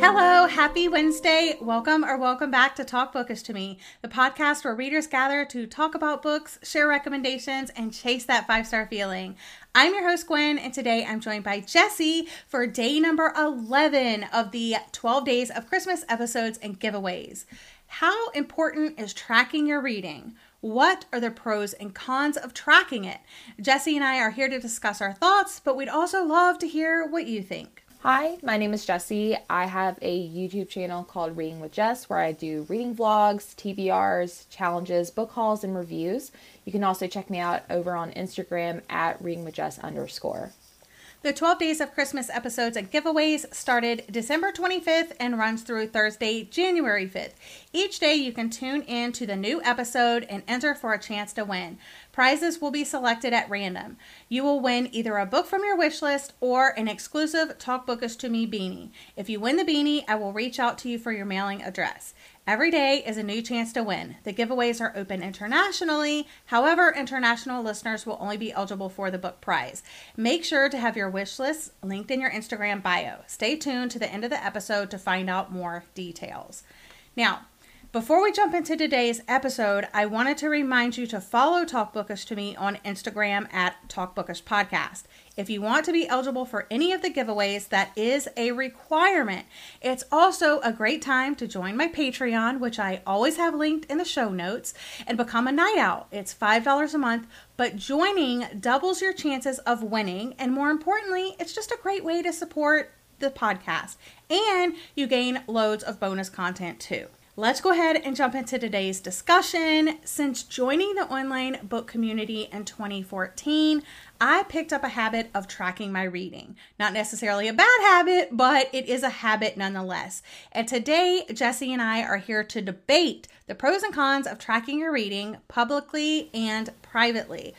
Hello, happy Wednesday. Welcome or welcome back to Talk Bookish to Me, the podcast where readers gather to talk about books, share recommendations, and chase that five star feeling. I'm your host, Gwen, and today I'm joined by Jesse for day number 11 of the 12 Days of Christmas episodes and giveaways. How important is tracking your reading? What are the pros and cons of tracking it? Jesse and I are here to discuss our thoughts, but we'd also love to hear what you think. Hi, my name is Jesse. I have a YouTube channel called Reading with Jess where I do reading vlogs, TBRs, challenges, book hauls, and reviews. You can also check me out over on Instagram at Reading with Jess underscore. The 12 Days of Christmas episodes and giveaways started December 25th and runs through Thursday, January 5th. Each day you can tune in to the new episode and enter for a chance to win. Prizes will be selected at random. You will win either a book from your wish list or an exclusive Talk Bookish to Me beanie. If you win the beanie, I will reach out to you for your mailing address. Every day is a new chance to win. The giveaways are open internationally. However, international listeners will only be eligible for the book prize. Make sure to have your wish list linked in your Instagram bio. Stay tuned to the end of the episode to find out more details. Now, before we jump into today's episode, I wanted to remind you to follow Talk Bookish to me on Instagram at Talk Bookish Podcast. If you want to be eligible for any of the giveaways, that is a requirement. It's also a great time to join my Patreon, which I always have linked in the show notes, and become a night owl. It's $5 a month, but joining doubles your chances of winning. And more importantly, it's just a great way to support the podcast. And you gain loads of bonus content too. Let's go ahead and jump into today's discussion. Since joining the online book community in 2014, I picked up a habit of tracking my reading. Not necessarily a bad habit, but it is a habit nonetheless. And today, Jesse and I are here to debate the pros and cons of tracking your reading publicly and privately.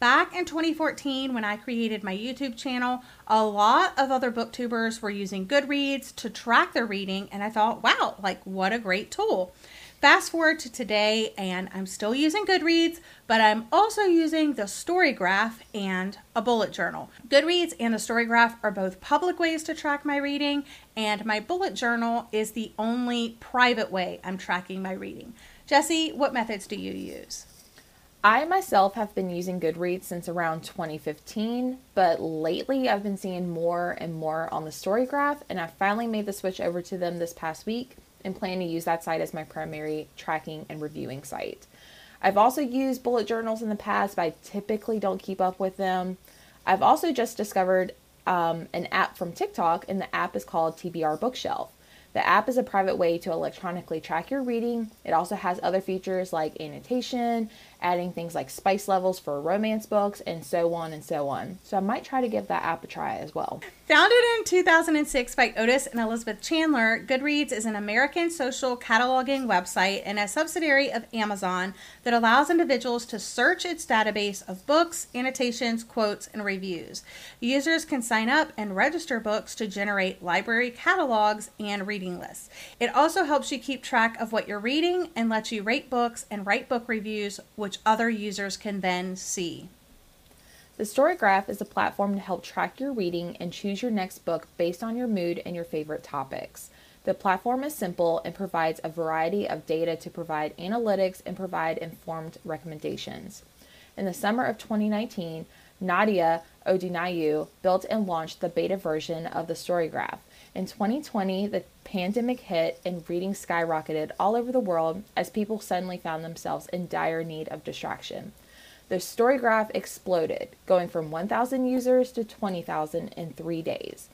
Back in 2014, when I created my YouTube channel, a lot of other booktubers were using Goodreads to track their reading, and I thought, wow, like what a great tool. Fast forward to today, and I'm still using Goodreads, but I'm also using the Storygraph and a bullet journal. Goodreads and the Storygraph are both public ways to track my reading, and my bullet journal is the only private way I'm tracking my reading. Jesse, what methods do you use? I myself have been using Goodreads since around 2015, but lately I've been seeing more and more on the Storygraph, and I finally made the switch over to them this past week and plan to use that site as my primary tracking and reviewing site. I've also used bullet journals in the past, but I typically don't keep up with them. I've also just discovered um, an app from TikTok, and the app is called TBR Bookshelf. The app is a private way to electronically track your reading. It also has other features like annotation, adding things like spice levels for romance books, and so on and so on. So I might try to give that app a try as well. Founded in 2006 by Otis and Elizabeth Chandler, Goodreads is an American social cataloging website and a subsidiary of Amazon that allows individuals to search its database of books, annotations, quotes, and reviews. Users can sign up and register books to generate library catalogs and reading lists. It also helps you keep track of what you're reading and lets you rate books and write book reviews, which other users can then see. The Storygraph is a platform to help track your reading and choose your next book based on your mood and your favorite topics. The platform is simple and provides a variety of data to provide analytics and provide informed recommendations. In the summer of 2019, Nadia Odunayo built and launched the beta version of the Storygraph. In 2020, the pandemic hit and reading skyrocketed all over the world as people suddenly found themselves in dire need of distraction. The Storygraph exploded, going from 1,000 users to 20,000 in three days.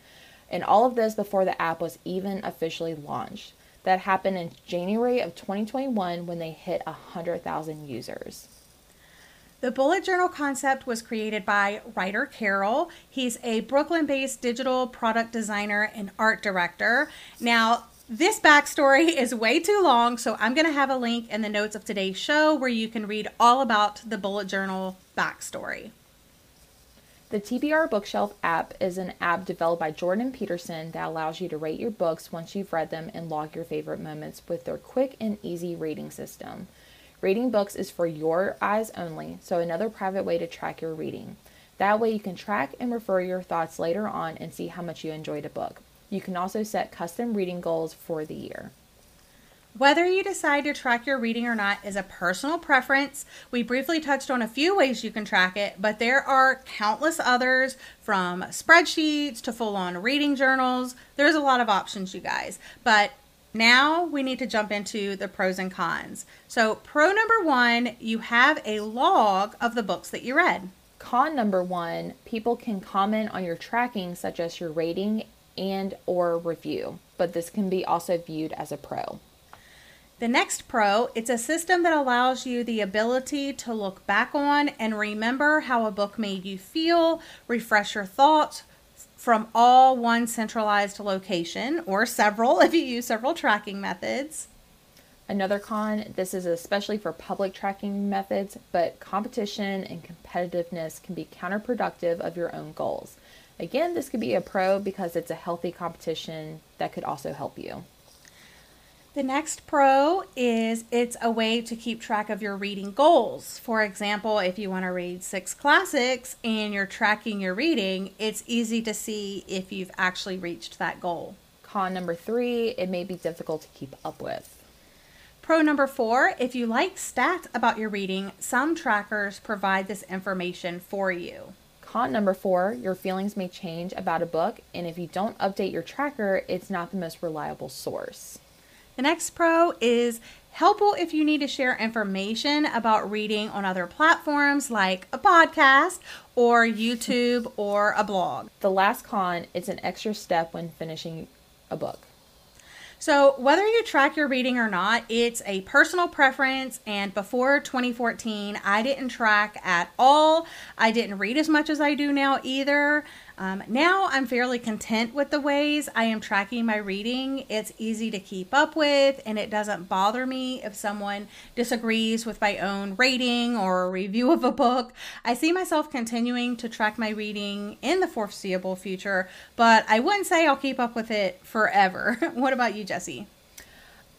And all of this before the app was even officially launched. That happened in January of 2021 when they hit 100,000 users. The bullet journal concept was created by Ryder Carroll. He's a Brooklyn based digital product designer and art director. Now, this backstory is way too long, so I'm going to have a link in the notes of today's show where you can read all about the bullet journal backstory. The TBR Bookshelf app is an app developed by Jordan Peterson that allows you to rate your books once you've read them and log your favorite moments with their quick and easy rating system. Reading books is for your eyes only, so another private way to track your reading. That way, you can track and refer your thoughts later on and see how much you enjoyed a book. You can also set custom reading goals for the year. Whether you decide to track your reading or not is a personal preference. We briefly touched on a few ways you can track it, but there are countless others from spreadsheets to full on reading journals. There's a lot of options, you guys. But now we need to jump into the pros and cons. So, pro number one, you have a log of the books that you read. Con number one, people can comment on your tracking, such as your rating and or review, but this can be also viewed as a pro. The next pro, it's a system that allows you the ability to look back on and remember how a book made you feel, refresh your thoughts from all one centralized location or several if you use several tracking methods. Another con, this is especially for public tracking methods, but competition and competitiveness can be counterproductive of your own goals. Again, this could be a pro because it's a healthy competition that could also help you. The next pro is it's a way to keep track of your reading goals. For example, if you want to read six classics and you're tracking your reading, it's easy to see if you've actually reached that goal. Con number three, it may be difficult to keep up with. Pro number four, if you like stats about your reading, some trackers provide this information for you. Con number four, your feelings may change about a book, and if you don't update your tracker, it's not the most reliable source. The next pro is helpful if you need to share information about reading on other platforms like a podcast or YouTube or a blog. The last con, is an extra step when finishing a book. So, whether you track your reading or not, it's a personal preference. And before 2014, I didn't track at all. I didn't read as much as I do now either. Um, now I'm fairly content with the ways I am tracking my reading. It's easy to keep up with, and it doesn't bother me if someone disagrees with my own rating or review of a book. I see myself continuing to track my reading in the foreseeable future, but I wouldn't say I'll keep up with it forever. what about you, Jesse?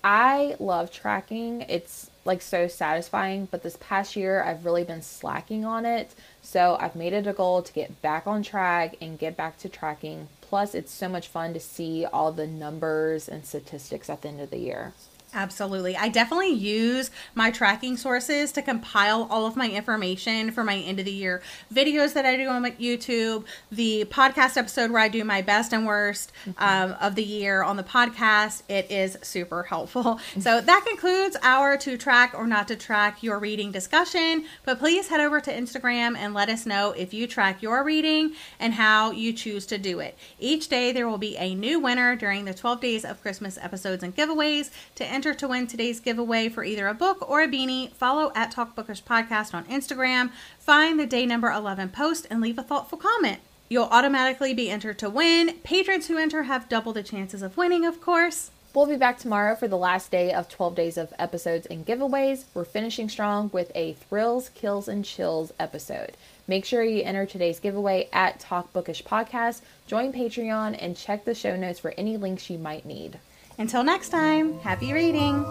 I love tracking. It's like so satisfying, but this past year I've really been slacking on it. So I've made it a goal to get back on track and get back to tracking. Plus, it's so much fun to see all the numbers and statistics at the end of the year. Absolutely. I definitely use my tracking sources to compile all of my information for my end of the year videos that I do on my YouTube, the podcast episode where I do my best and worst mm-hmm. um, of the year on the podcast. It is super helpful. So that concludes our to track or not to track your reading discussion. But please head over to Instagram and let us know if you track your reading and how you choose to do it. Each day there will be a new winner during the 12 days of Christmas episodes and giveaways to enter to win today's giveaway for either a book or a beanie, follow at Talk Bookish Podcast on Instagram, find the day number 11 post, and leave a thoughtful comment. You'll automatically be entered to win. Patrons who enter have double the chances of winning, of course. We'll be back tomorrow for the last day of 12 days of episodes and giveaways. We're finishing strong with a thrills, kills, and chills episode. Make sure you enter today's giveaway at Talk Bookish Podcast, join Patreon, and check the show notes for any links you might need. Until next time, happy reading!